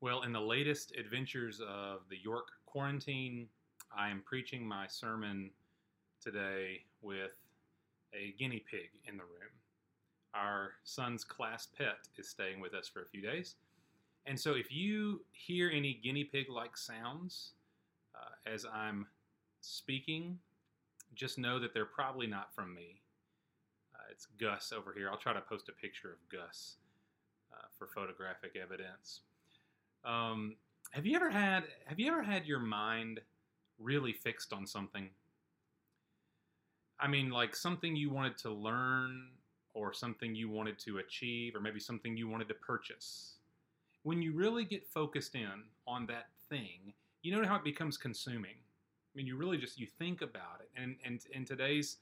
Well, in the latest adventures of the York quarantine, I am preaching my sermon today with a guinea pig in the room. Our son's class pet is staying with us for a few days. And so if you hear any guinea pig like sounds uh, as I'm speaking, just know that they're probably not from me. Uh, it's Gus over here. I'll try to post a picture of Gus uh, for photographic evidence. Um, have you ever had Have you ever had your mind really fixed on something? I mean, like something you wanted to learn, or something you wanted to achieve, or maybe something you wanted to purchase. When you really get focused in on that thing, you know how it becomes consuming. I mean, you really just you think about it, and and in today's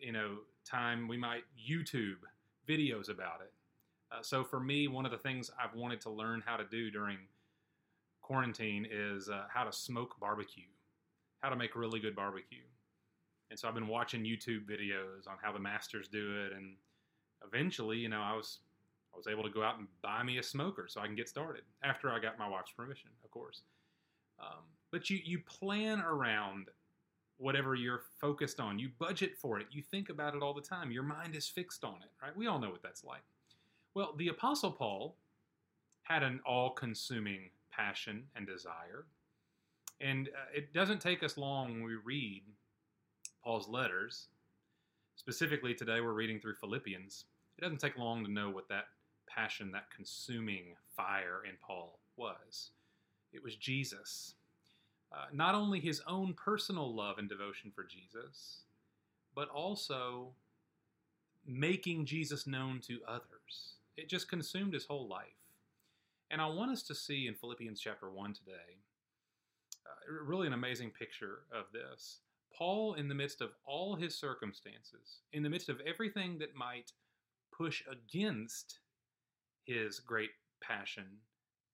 you know time, we might YouTube videos about it uh, so for me, one of the things I've wanted to learn how to do during quarantine is uh, how to smoke barbecue, how to make really good barbecue. And so I've been watching YouTube videos on how the masters do it, and eventually, you know, I was I was able to go out and buy me a smoker so I can get started after I got my wife's permission, of course. Um, but you you plan around whatever you're focused on. You budget for it. You think about it all the time. Your mind is fixed on it, right? We all know what that's like. Well, the Apostle Paul had an all consuming passion and desire. And uh, it doesn't take us long when we read Paul's letters. Specifically, today we're reading through Philippians. It doesn't take long to know what that passion, that consuming fire in Paul was. It was Jesus. Uh, not only his own personal love and devotion for Jesus, but also making Jesus known to others. It just consumed his whole life. And I want us to see in Philippians chapter 1 today uh, really an amazing picture of this. Paul, in the midst of all his circumstances, in the midst of everything that might push against his great passion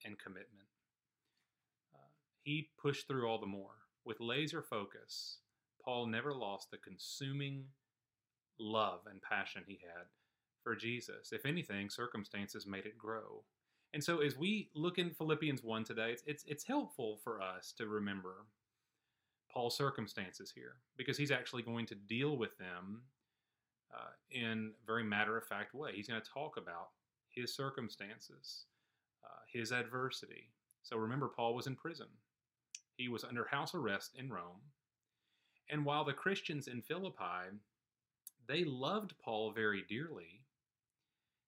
and commitment, uh, he pushed through all the more. With laser focus, Paul never lost the consuming love and passion he had for Jesus. If anything, circumstances made it grow. And so as we look in Philippians 1 today, it's, it's, it's helpful for us to remember Paul's circumstances here because he's actually going to deal with them uh, in a very matter of fact way. He's going to talk about his circumstances, uh, his adversity. So remember, Paul was in prison, he was under house arrest in Rome. And while the Christians in Philippi, they loved Paul very dearly,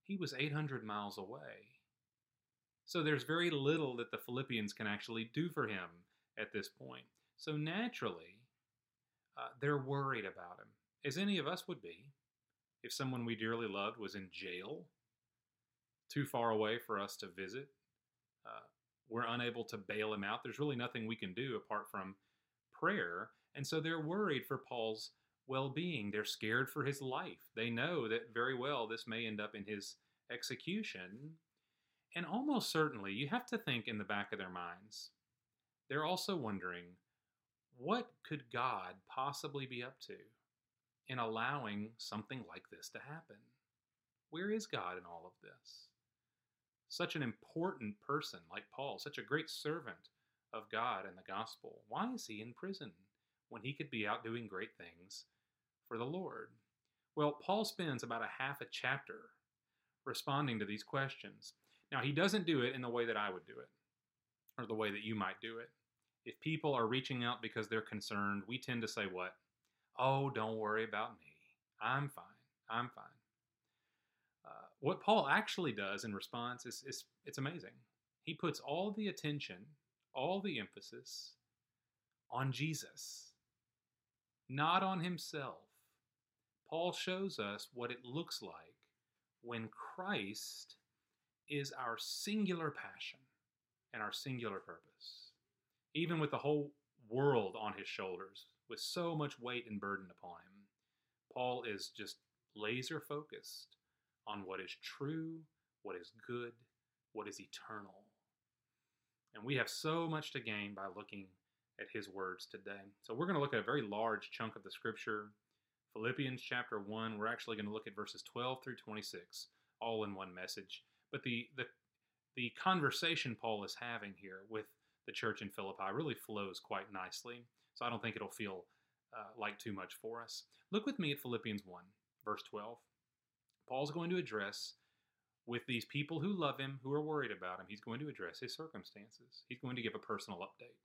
he was 800 miles away. So there's very little that the Philippians can actually do for him at this point. So naturally, uh, they're worried about him, as any of us would be if someone we dearly loved was in jail, too far away for us to visit. Uh, we're unable to bail him out. There's really nothing we can do apart from prayer. And so they're worried for Paul's well being. They're scared for his life. They know that very well this may end up in his execution. And almost certainly, you have to think in the back of their minds, they're also wondering what could God possibly be up to in allowing something like this to happen? Where is God in all of this? Such an important person like Paul, such a great servant of God and the gospel. Why is he in prison when he could be out doing great things for the Lord? Well, Paul spends about a half a chapter responding to these questions. Now, he doesn't do it in the way that I would do it, or the way that you might do it. If people are reaching out because they're concerned, we tend to say, What? Oh, don't worry about me. I'm fine. I'm fine. Uh, what Paul actually does in response is, is it's amazing. He puts all the attention, all the emphasis on Jesus, not on himself. Paul shows us what it looks like when Christ is our singular passion and our singular purpose. Even with the whole world on his shoulders, with so much weight and burden upon him, Paul is just laser focused on what is true, what is good, what is eternal. And we have so much to gain by looking at his words today. So we're going to look at a very large chunk of the scripture. Philippians chapter 1, we're actually going to look at verses 12 through 26, all in one message. But the, the, the conversation Paul is having here with the church in Philippi really flows quite nicely. So I don't think it'll feel uh, like too much for us. Look with me at Philippians 1, verse 12. Paul's going to address with these people who love him, who are worried about him, he's going to address his circumstances. He's going to give a personal update.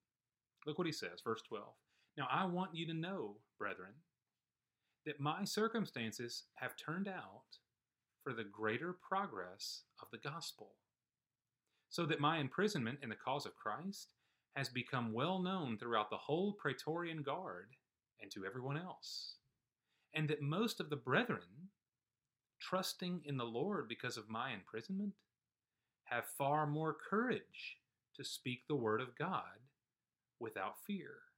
Look what he says, verse 12. Now I want you to know, brethren, that my circumstances have turned out for the greater progress of the gospel, so that my imprisonment in the cause of Christ has become well known throughout the whole Praetorian Guard and to everyone else, and that most of the brethren, trusting in the Lord because of my imprisonment, have far more courage to speak the word of God without fear.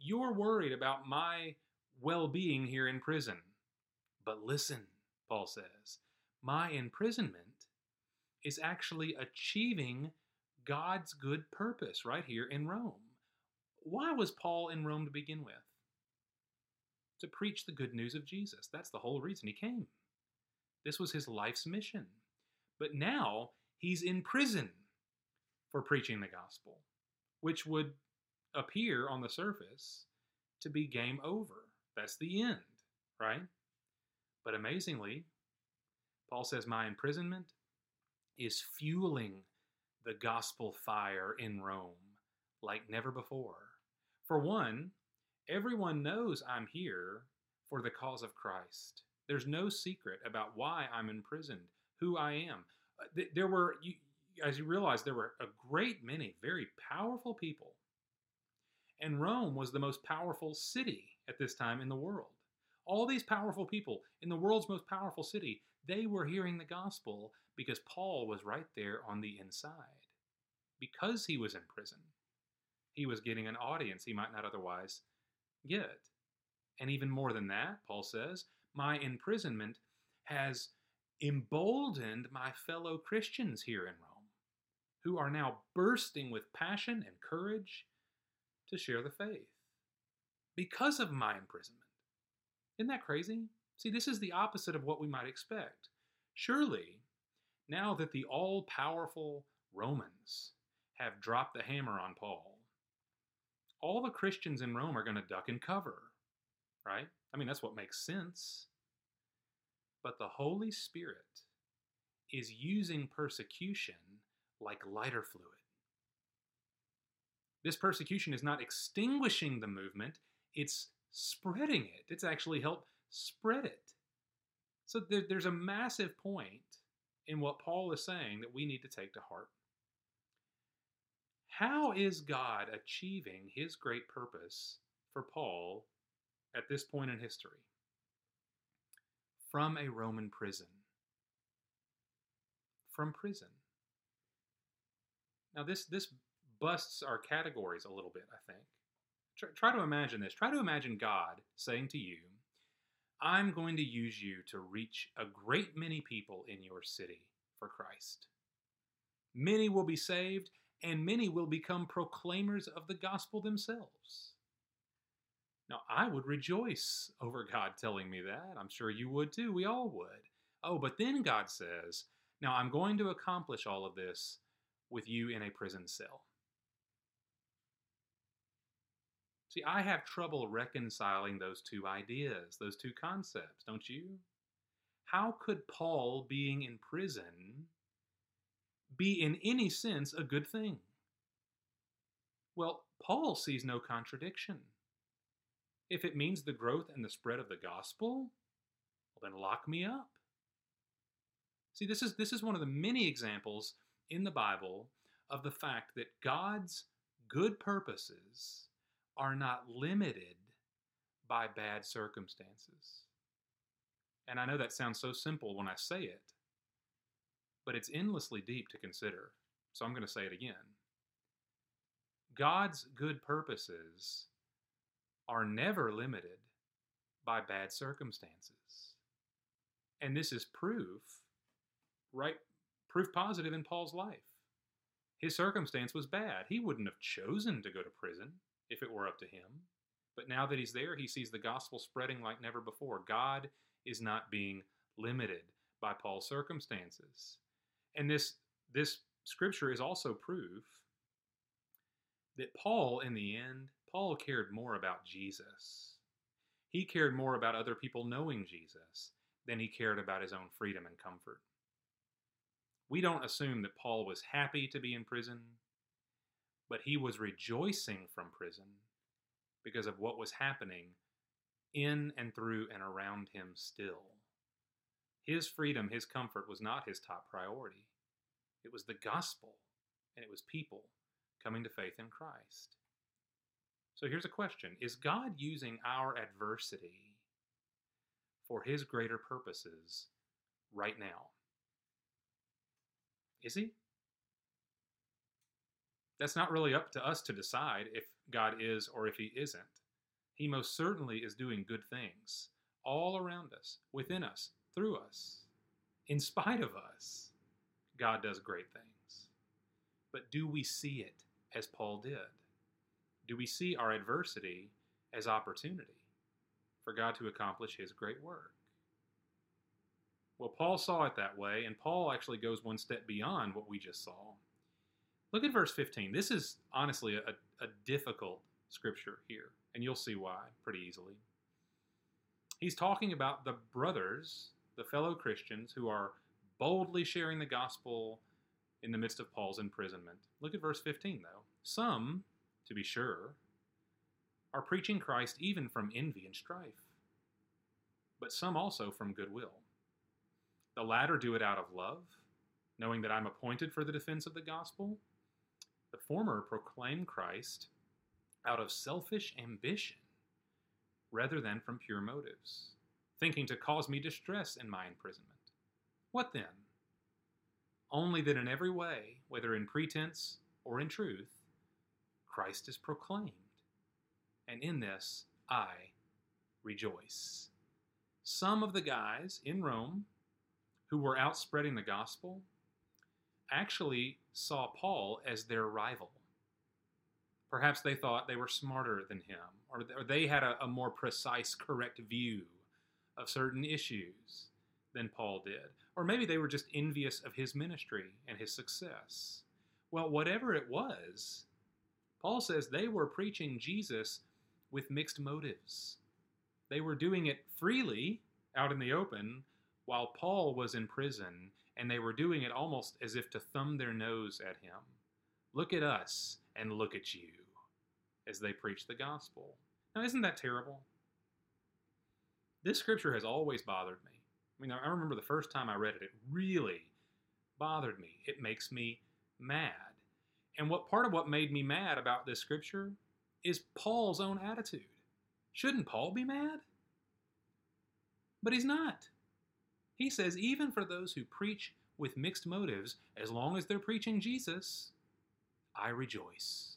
You're worried about my well being here in prison. But listen, Paul says, my imprisonment is actually achieving God's good purpose right here in Rome. Why was Paul in Rome to begin with? To preach the good news of Jesus. That's the whole reason he came. This was his life's mission. But now he's in prison for preaching the gospel, which would appear on the surface to be game over. That's the end, right? But amazingly, Paul says, My imprisonment is fueling the gospel fire in Rome like never before. For one, everyone knows I'm here for the cause of Christ. There's no secret about why I'm imprisoned, who I am. Uh, there were, as you realize, there were a great many very powerful people. And Rome was the most powerful city at this time in the world. All these powerful people in the world's most powerful city, they were hearing the gospel because Paul was right there on the inside. Because he was in prison, he was getting an audience he might not otherwise get. And even more than that, Paul says, my imprisonment has emboldened my fellow Christians here in Rome, who are now bursting with passion and courage to share the faith because of my imprisonment. Isn't that crazy? See, this is the opposite of what we might expect. Surely, now that the all powerful Romans have dropped the hammer on Paul, all the Christians in Rome are going to duck and cover, right? I mean, that's what makes sense. But the Holy Spirit is using persecution like lighter fluid. This persecution is not extinguishing the movement, it's spreading it. It's actually helped spread it. So there, there's a massive point in what Paul is saying that we need to take to heart. How is God achieving his great purpose for Paul at this point in history? From a Roman prison. From prison. Now, this, this busts our categories a little bit, I think. Try, try to imagine this. Try to imagine God saying to you, I'm going to use you to reach a great many people in your city for Christ. Many will be saved, and many will become proclaimers of the gospel themselves. Now, I would rejoice over God telling me that. I'm sure you would too. We all would. Oh, but then God says, Now I'm going to accomplish all of this with you in a prison cell. See, I have trouble reconciling those two ideas, those two concepts, don't you? How could Paul being in prison be in any sense a good thing? Well, Paul sees no contradiction. If it means the growth and the spread of the gospel, well, then lock me up. See, this is, this is one of the many examples in the Bible of the fact that God's good purposes are not limited by bad circumstances. And I know that sounds so simple when I say it, but it's endlessly deep to consider. So I'm going to say it again. God's good purposes are never limited by bad circumstances. And this is proof, right? Proof positive in Paul's life. His circumstance was bad. He wouldn't have chosen to go to prison if it were up to him. But now that he's there, he sees the gospel spreading like never before. God is not being limited by Paul's circumstances. And this this scripture is also proof that Paul, in the end, Paul cared more about Jesus. He cared more about other people knowing Jesus than he cared about his own freedom and comfort. We don't assume that Paul was happy to be in prison, but he was rejoicing from prison because of what was happening in and through and around him still. His freedom, his comfort was not his top priority. It was the gospel, and it was people coming to faith in Christ. So here's a question Is God using our adversity for his greater purposes right now? Is he? That's not really up to us to decide if God is or if he isn't. He most certainly is doing good things all around us, within us, through us, in spite of us. God does great things. But do we see it as Paul did? Do we see our adversity as opportunity for God to accomplish his great work? Well, Paul saw it that way, and Paul actually goes one step beyond what we just saw. Look at verse 15. This is honestly a, a difficult scripture here, and you'll see why pretty easily. He's talking about the brothers, the fellow Christians, who are boldly sharing the gospel in the midst of Paul's imprisonment. Look at verse 15, though. Some, to be sure, are preaching Christ even from envy and strife, but some also from goodwill. The latter do it out of love, knowing that I'm appointed for the defense of the gospel. The former proclaim Christ out of selfish ambition rather than from pure motives, thinking to cause me distress in my imprisonment. What then? Only that in every way, whether in pretense or in truth, Christ is proclaimed. And in this I rejoice. Some of the guys in Rome who were out spreading the gospel actually saw Paul as their rival. Perhaps they thought they were smarter than him, or, they had a, a more precise, correct view of certain issues than Paul did. Or maybe they were just envious of his ministry and his success. Well, whatever it was, Paul says they were preaching Jesus with mixed motives. They were doing it freely out in the open while Paul was in prison, and they were doing it almost as if to thumb their nose at him. Look at us and look at you as they preach the gospel. Now, isn't that terrible? This scripture has always bothered me. I mean, I remember the first time I read it, it really bothered me. It makes me mad. And what part of what made me mad about this scripture is Paul's own attitude. Shouldn't Paul be mad? But he's not. He says, even for those who preach with mixed motives, as long as they're preaching Jesus, I rejoice.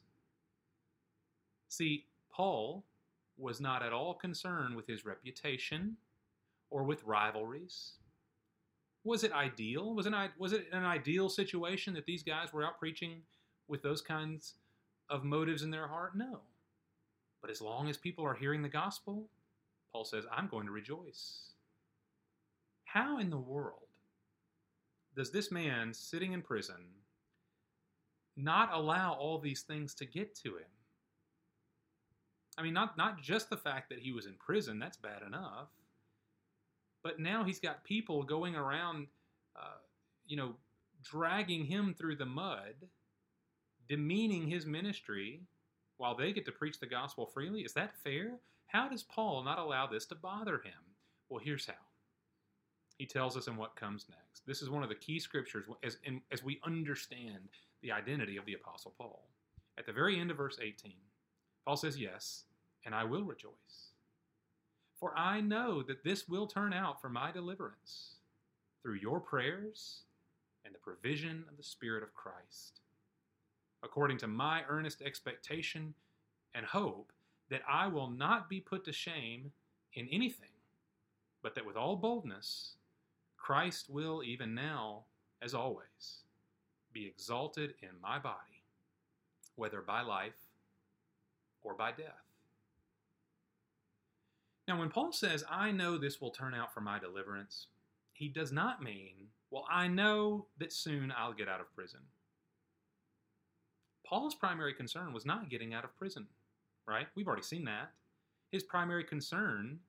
See, Paul was not at all concerned with his reputation or with rivalries. Was it ideal? Was it, was it an ideal situation that these guys were out preaching with those kinds of motives in their heart? No. But as long as people are hearing the gospel, Paul says, I'm going to rejoice. How in the world does this man sitting in prison not allow all these things to get to him? I mean, not not just the fact that he was in prison, that's bad enough. But now he's got people going around, uh, you know, dragging him through the mud, demeaning his ministry while they get to preach the gospel freely. Is that fair? How does Paul not allow this to bother him? Well, here's how. He tells us in what comes next. This is one of the key scriptures as, in, as we understand the identity of the Apostle Paul. At the very end of verse 18, Paul says, Yes, and I will rejoice. For I know that this will turn out for my deliverance through your prayers and the provision of the Spirit of Christ, according to my earnest expectation and hope that I will not be put to shame in anything, but that with all boldness, Christ will, even now, as always, be exalted in my body, whether by life or by death. Now, when Paul says, I know this will turn out for my deliverance, he does not mean Well, I know that soon I'll get out of prison. Paul's primary concern was not getting out of prison, right? We've already seen that. His primary concern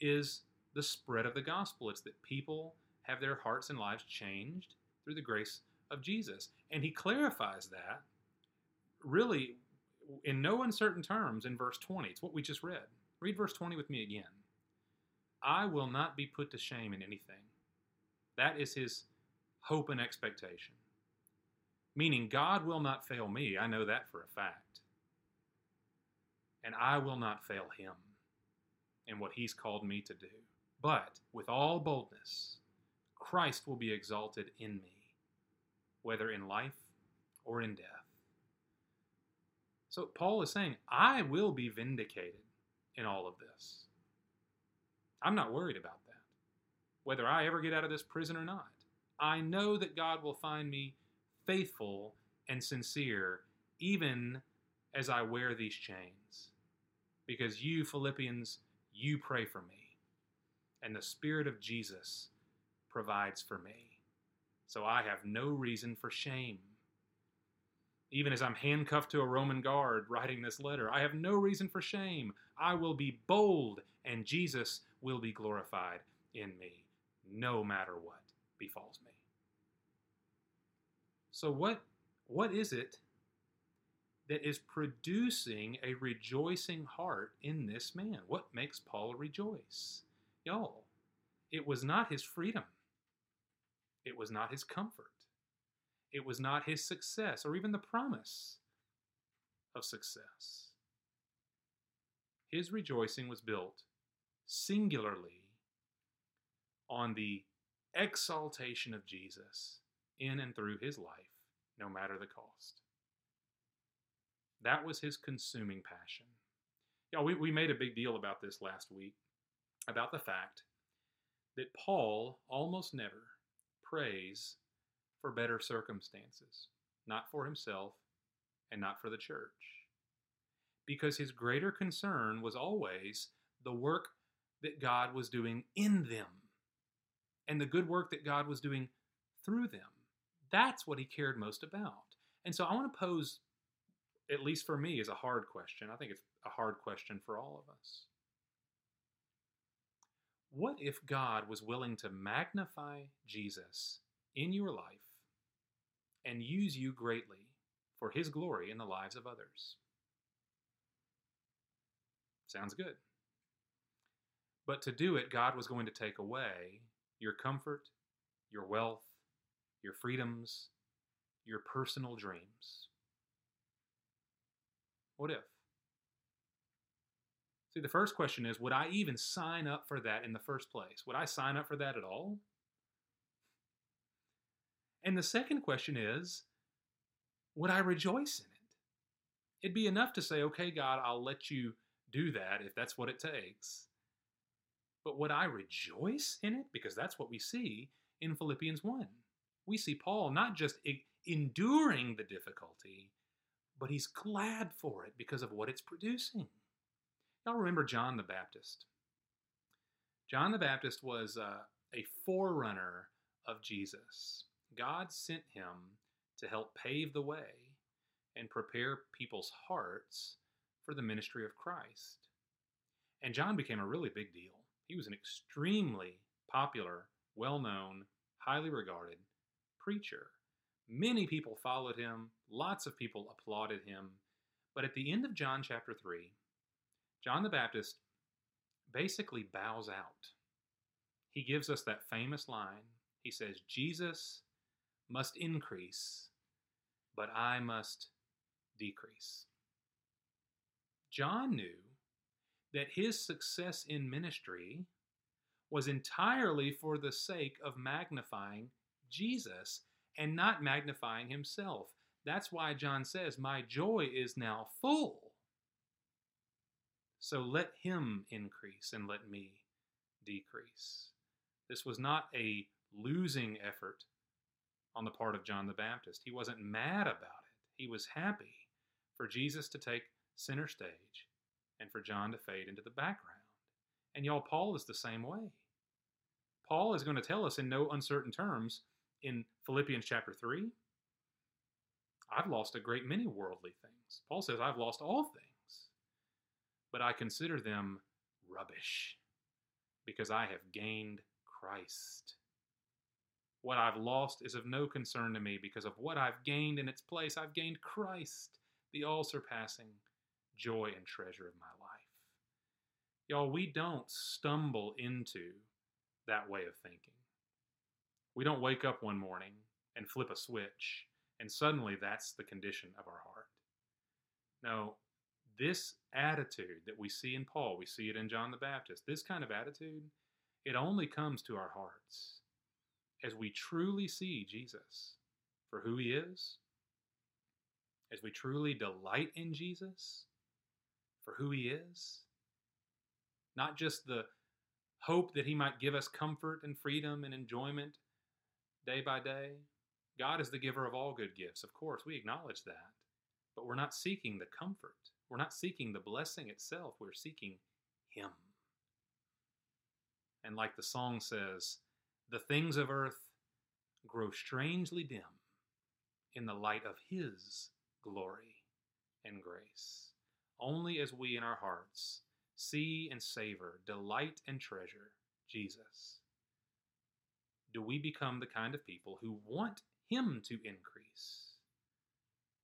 is the spread of the gospel. It's that people have their hearts and lives changed through the grace of Jesus. And he clarifies that really in no uncertain terms in verse 20. It's what we just read. Read verse 20 with me again. I will not be put to shame in anything. That is his hope and expectation. Meaning, God will not fail me. I know that for a fact. And I will not fail him in what he's called me to do. But with all boldness, Christ will be exalted in me, whether in life or in death. So Paul is saying, I will be vindicated in all of this. I'm not worried about that, whether I ever get out of this prison or not. I know that God will find me faithful and sincere, even as I wear these chains. Because you, Philippians, you pray for me, and the Spirit of Jesus provides for me. So I have no reason for shame. Even as I'm handcuffed to a Roman guard writing this letter, I have no reason for shame. I will be bold, and Jesus will be glorified in me, no matter what befalls me. So what what is it that is producing a rejoicing heart in this man? What makes Paul rejoice? Y'all, it was not his freedom. It was not his comfort. It was not his success or even the promise of success. His rejoicing was built singularly on the exaltation of Jesus in and through his life no matter the cost. That was his consuming passion. Yeah, we, we made a big deal about this last week, about the fact that Paul almost never prays for better circumstances, not for himself and not for the church. Because his greater concern was always the work that God was doing in them and the good work that God was doing through them. That's what he cared most about. And so I want to pose, at least for me, is a hard question. I think it's a hard question for all of us. What if God was willing to magnify Jesus in your life and use you greatly for his glory in the lives of others? Sounds good. But to do it, God was going to take away your comfort, your wealth, your freedoms, your personal dreams? What if? See, the first question is Would I even sign up for that in the first place? Would I sign up for that at all? And the second question is Would I rejoice in it? It'd be enough to say, Okay, God, I'll let you do that if that's what it takes. But would I rejoice in it? Because that's what we see in Philippians 1 we see Paul not just enduring the difficulty, but he's glad for it because of what it's producing. Y'all remember John the Baptist? John the Baptist was uh, a forerunner of Jesus. God sent him to help pave the way and prepare people's hearts for the ministry of Christ. And John became a really big deal. He was an extremely popular, well known, highly regarded preacher. Many people followed him, lots of people applauded him. But at the end of John chapter 3, John the Baptist basically bows out. He gives us that famous line. He says, Jesus must increase, but I must decrease. John knew that his success in ministry was entirely for the sake of magnifying Jesus and not magnifying himself. That's why John says, My joy is now full. So let him increase and let me decrease. This was not a losing effort on the part of John the Baptist. He wasn't mad about it. He was happy for Jesus to take center stage and for John to fade into the background. And y'all, Paul is the same way. Paul is going to tell us in no uncertain terms in Philippians chapter 3 I've lost a great many worldly things. Paul says, I've lost all things, but I consider them rubbish because I have gained Christ. What I've lost is of no concern to me because of what I've gained in its place. I've gained Christ, the all surpassing joy and treasure of my life. Y'all, we don't stumble into that way of thinking. We don't wake up one morning and flip a switch, and suddenly that's the condition of our heart. No, this attitude that we see in Paul, we see it in John the Baptist, this kind of attitude, it only comes to our hearts as we truly see Jesus for who he is, as we truly delight in Jesus for who he is, not just the hope that he might give us comfort and freedom and enjoyment day by day. God is the giver of all good gifts. Of course, we acknowledge that. But we're not seeking the comfort. We're not seeking the blessing itself. We're seeking Him. And like the song says, the things of earth grow strangely dim in the light of His glory and grace. Only as we in our hearts see and savor, delight and treasure Jesus, do we become the kind of people who want Him to increase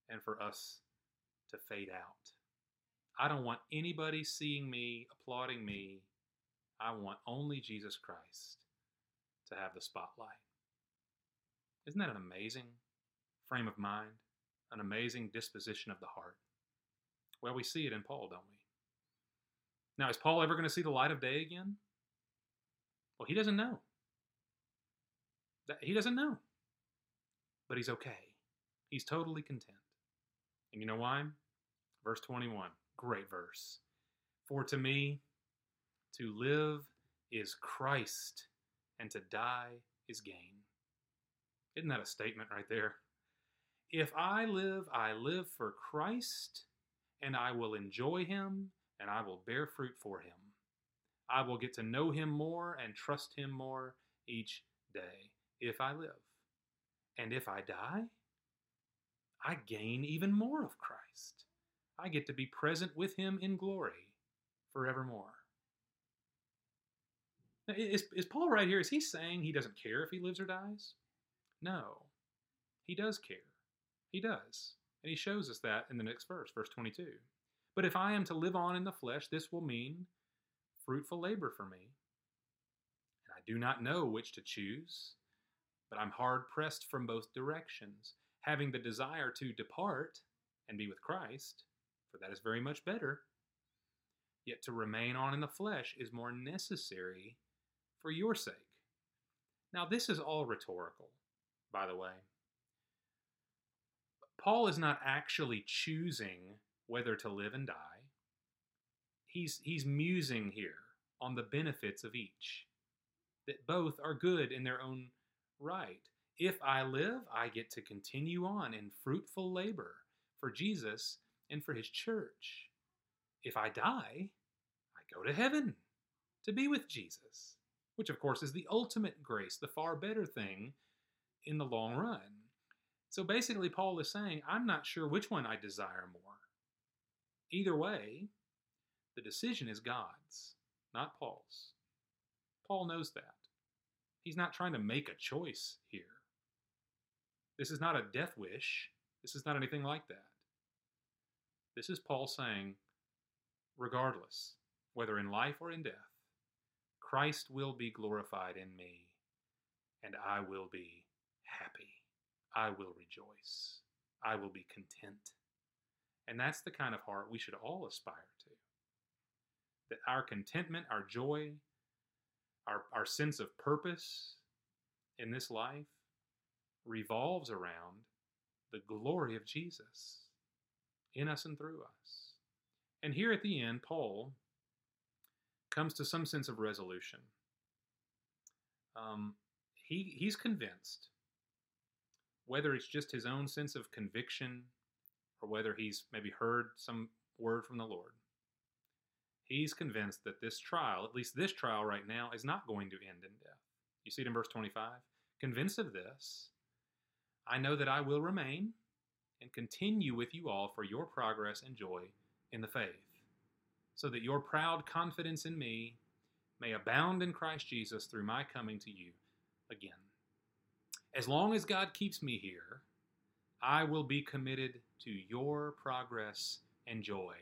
and for us to fade out. I don't want anybody seeing me, applauding me. I want only Jesus Christ to have the spotlight. Isn't that an amazing frame of mind? An amazing disposition of the heart? Well, we see it in Paul, don't we? Now, is Paul ever going to see the light of day again? Well, he doesn't know. He doesn't know. But he's okay. He's totally content. And you know why? Verse 21, great verse. For to me, to live is Christ, and to die is gain. Isn't that a statement right there? If I live, I live for Christ, and I will enjoy him, and I will bear fruit for him. I will get to know him more and trust him more each day if I live. And if I die, I gain even more of Christ. I get to be present with him in glory forevermore. Now, is, is Paul right here? Is he saying he doesn't care if he lives or dies? No. He does care. He does. And he shows us that in the next verse, verse 22. But if I am to live on in the flesh, this will mean fruitful labor for me. And I do not know which to choose, but I'm hard pressed from both directions, having the desire to depart and be with Christ, for that is very much better. Yet to remain on in the flesh is more necessary for your sake. Now, this is all rhetorical, by the way. Paul is not actually choosing whether to live and die. He's, he's musing here on the benefits of each, that both are good in their own right. If I live, I get to continue on in fruitful labor for Jesus and for his church. If I die, I go to heaven to be with Jesus, which of course is the ultimate grace, the far better thing in the long run. So basically, Paul is saying, I'm not sure which one I desire more. Either way, the decision is God's, not Paul's. Paul knows that. He's not trying to make a choice here. This is not a death wish. This is not anything like that. This is Paul saying, regardless, whether in life or in death, Christ will be glorified in me, and I will be happy. I will rejoice. I will be content. And that's the kind of heart we should all aspire to. That our contentment, our joy, our, our sense of purpose in this life revolves around the glory of Jesus in us and through us. And here at the end, Paul comes to some sense of resolution. Um, he, he's convinced, whether it's just his own sense of conviction or whether he's maybe heard some word from the Lord, he's convinced that this trial, at least this trial right now, is not going to end in death. You see it in verse 25. Convinced of this, I know that I will remain and continue with you all for your progress and joy in the faith, so that your proud confidence in me may abound in Christ Jesus through my coming to you again. As long as God keeps me here, I will be committed to your progress and joy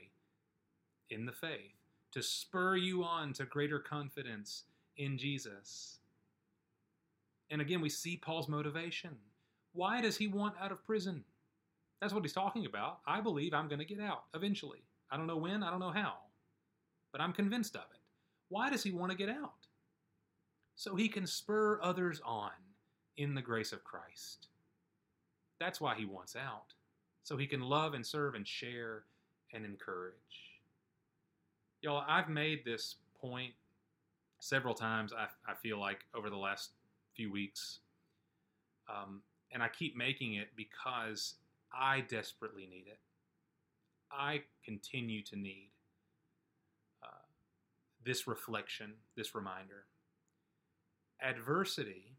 in the faith, to spur you on to greater confidence in Jesus. And again, we see Paul's motivation. Why does he want out of prison? That's what he's talking about. I believe I'm going to get out eventually. I don't know when, I don't know how, but I'm convinced of it. Why does he want to get out? So he can spur others on in the grace of Christ. That's why he wants out, so he can love and serve and share and encourage. Y'all, I've made this point several times, I, I feel like, over the last few weeks. Um, and I keep making it because I desperately need it. I continue to need uh, this reflection, this reminder. Adversity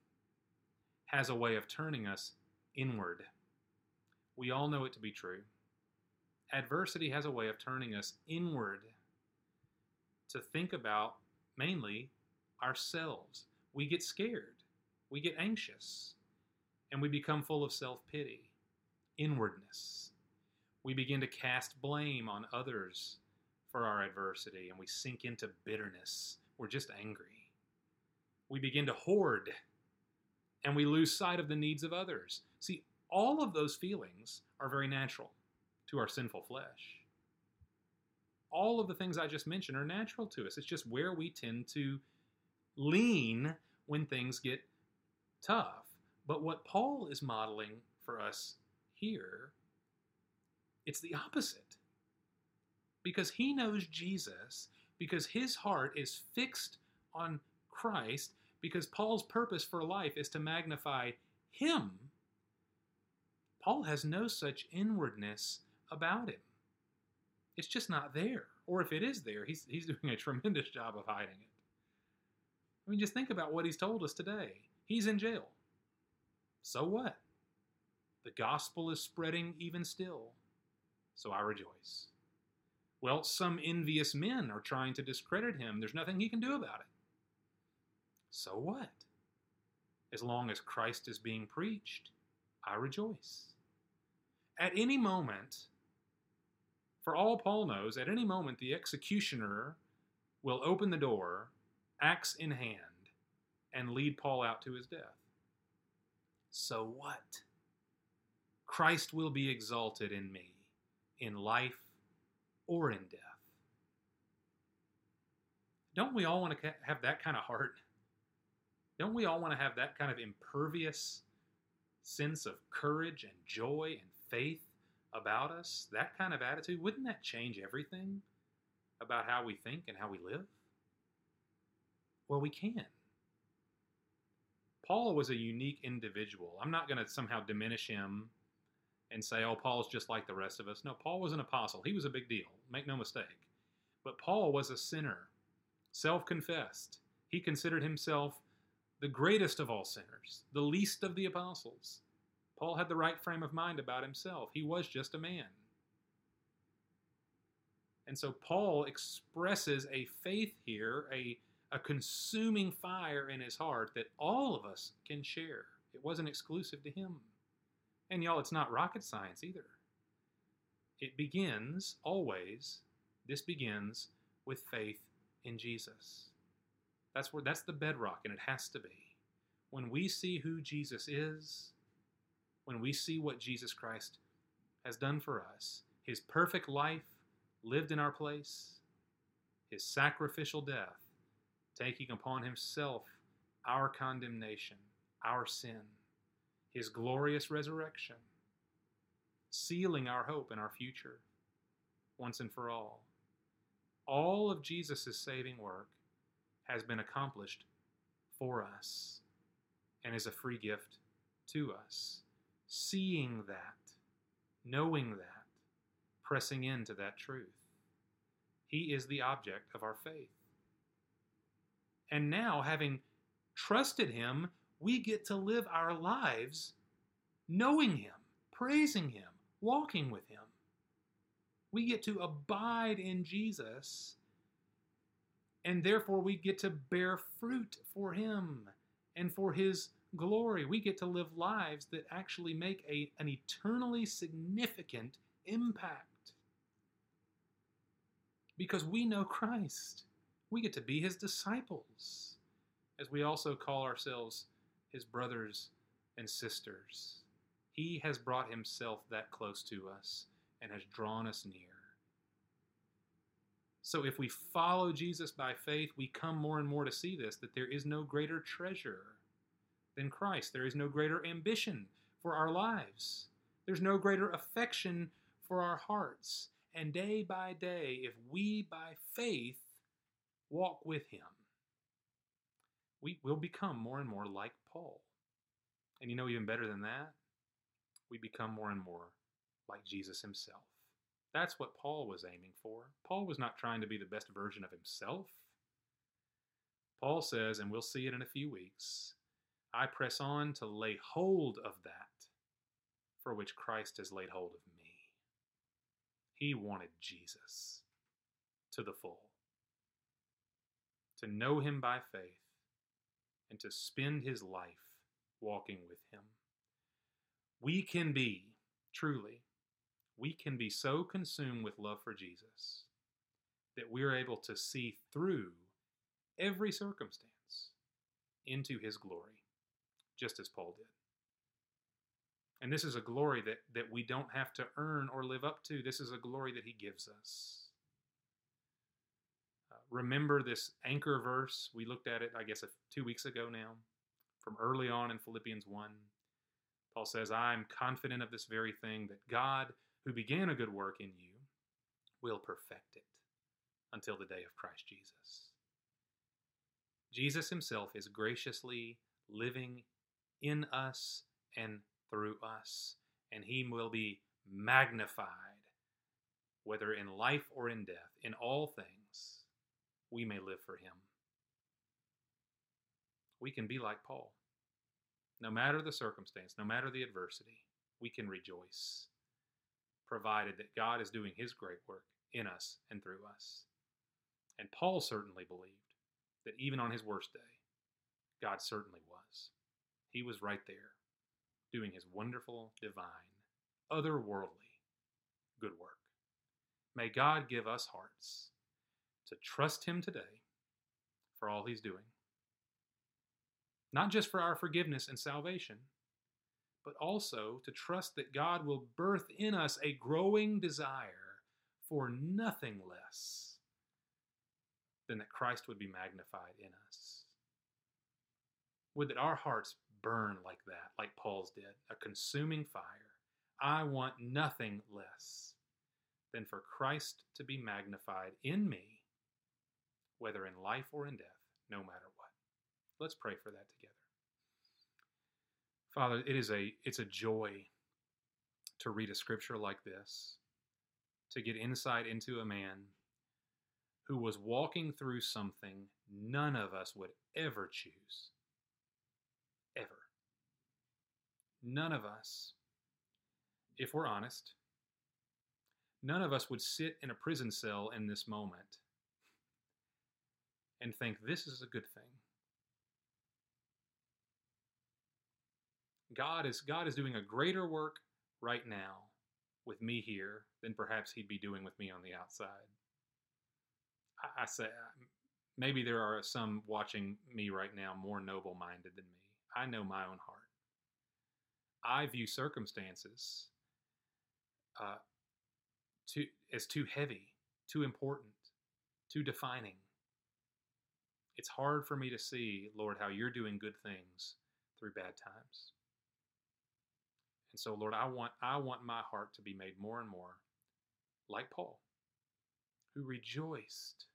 has a way of turning us inward. We all know it to be true. Adversity has a way of turning us inward to think about mainly ourselves. We get scared, we get anxious, and we become full of self pity, inwardness. We begin to cast blame on others for our adversity, and we sink into bitterness. We're just angry. We begin to hoard, and we lose sight of the needs of others. See, all of those feelings are very natural to our sinful flesh. All of the things I just mentioned are natural to us. It's just where we tend to lean when things get tough. But what Paul is modeling for us here, it's the opposite. Because he knows Jesus, because his heart is fixed on Christ, because Paul's purpose for life is to magnify him Paul has no such inwardness about him. It's just not there. Or if it is there, he's, he's doing a tremendous job of hiding it. I mean, just think about what he's told us today. He's in jail. So what? The gospel is spreading even still. So I rejoice. Well, some envious men are trying to discredit him. There's nothing he can do about it. So what? As long as Christ is being preached, I rejoice. At any moment, for all Paul knows, at any moment the executioner will open the door, axe in hand, and lead Paul out to his death. So what? Christ will be exalted in me, in life or in death. Don't we all want to have that kind of heart? Don't we all want to have that kind of impervious sense of courage and joy and faith about us, that kind of attitude, wouldn't that change everything about how we think and how we live? Well, we can. Paul was a unique individual. I'm not going to somehow diminish him and say, oh, Paul's just like the rest of us. No, Paul was an apostle. He was a big deal. Make no mistake. But Paul was a sinner, self confessed. He considered himself the greatest of all sinners, the least of the apostles. Paul had the right frame of mind about himself. He was just a man. And so Paul expresses a faith here, a, a consuming fire in his heart that all of us can share. It wasn't exclusive to him. And y'all, it's not rocket science either. It begins always, this begins with faith in Jesus. That's where that's the bedrock, and it has to be. When we see who Jesus is, when we see what Jesus Christ has done for us his perfect life lived in our place, his sacrificial death, taking upon himself our condemnation, our sin, his glorious resurrection, sealing our hope and our future once and for all. All of Jesus' saving work has been accomplished for us and is a free gift to us seeing that, knowing that, pressing into that truth. He is the object of our faith. And now, having trusted Him, we get to live our lives knowing Him, praising Him, walking with Him. We get to abide in Jesus, and therefore we get to bear fruit for Him and for His glory. We get to live lives that actually make a, an eternally significant impact because we know Christ. We get to be his disciples, as we also call ourselves his brothers and sisters. He has brought himself that close to us and has drawn us near. So if we follow Jesus by faith, we come more and more to see this that there is no greater treasure than Christ. There is no greater ambition for our lives. There's no greater affection for our hearts. And day by day, if we by faith walk with him, we will become more and more like Paul. And you know, even better than that, we become more and more like Jesus himself. That's what Paul was aiming for. Paul was not trying to be the best version of himself. Paul says, and we'll see it in a few weeks, I press on to lay hold of that for which Christ has laid hold of me. He wanted Jesus to the full. To know him by faith and to spend his life walking with him. We can be, truly, we can be so consumed with love for Jesus that we're able to see through every circumstance into his glory, just as Paul did. And this is a glory that, that we don't have to earn or live up to. This is a glory that He gives us. Remember this anchor verse. We looked at it, I guess, two weeks ago now, from early on in Philippians 1. Paul says, I am confident of this very thing that God, who began a good work in you, will perfect it until the day of Christ Jesus. Jesus himself is graciously living in us and through us, and he will be magnified, whether in life or in death. In all things, we may live for him. We can be like Paul. No matter the circumstance, no matter the adversity, we can rejoice, provided that God is doing his great work in us and through us. And Paul certainly believed that even on his worst day, God certainly was. He was right there doing his wonderful, divine, otherworldly good work. May God give us hearts to trust him today for all he's doing. Not just for our forgiveness and salvation, but also to trust that God will birth in us a growing desire for nothing less than that Christ would be magnified in us. Would that our hearts burn like that, like Paul's did, a consuming fire. I want nothing less than for Christ to be magnified in me, whether in life or in death, no matter what. Let's pray for that together. Father, it is a it's a joy to read a scripture like this, to get insight into a man who was walking through something none of us would ever choose ever. None of us, if we're honest, none of us would sit in a prison cell in this moment and think this is a good thing. God is God is doing a greater work right now with me here than perhaps he'd be doing with me on the outside. I, I say maybe there are some watching me right now more noble minded than me. I know my own heart. I view circumstances uh, too, as too heavy, too important, too defining. It's hard for me to see, Lord, how you're doing good things through bad times. And so, Lord, I want I want my heart to be made more and more like Paul, who rejoiced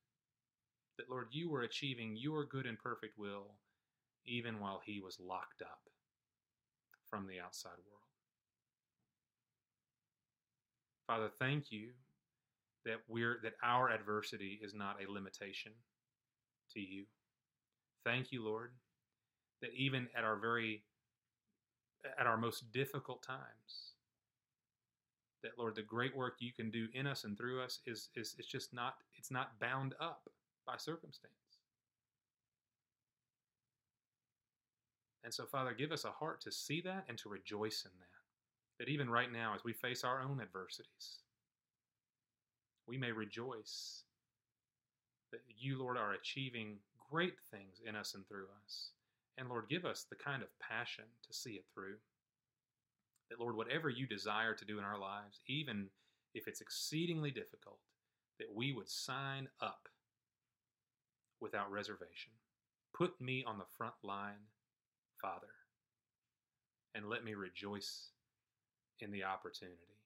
that, Lord, you were achieving your good and perfect will even while he was locked up from the outside world. Father, thank you that we're that our adversity is not a limitation to you. Thank you, Lord, that even at our very at our most difficult times that lord the great work you can do in us and through us is is it's just not it's not bound up by circumstance and so father give us a heart to see that and to rejoice in that that even right now as we face our own adversities we may rejoice that you lord are achieving great things in us and through us and Lord, give us the kind of passion to see it through. That, Lord, whatever you desire to do in our lives, even if it's exceedingly difficult, that we would sign up without reservation. Put me on the front line, Father, and let me rejoice in the opportunity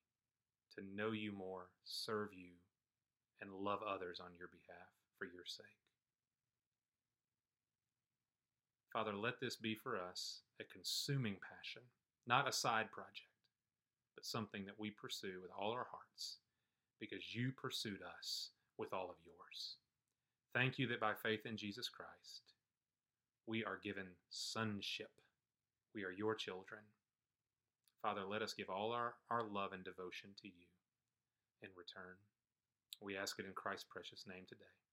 to know you more, serve you, and love others on your behalf for your sake. Father, let this be for us a consuming passion, not a side project, but something that we pursue with all our hearts because you pursued us with all of yours. Thank you that by faith in Jesus Christ, we are given sonship. We are your children. Father, let us give all our, our love and devotion to you in return. We ask it in Christ's precious name today.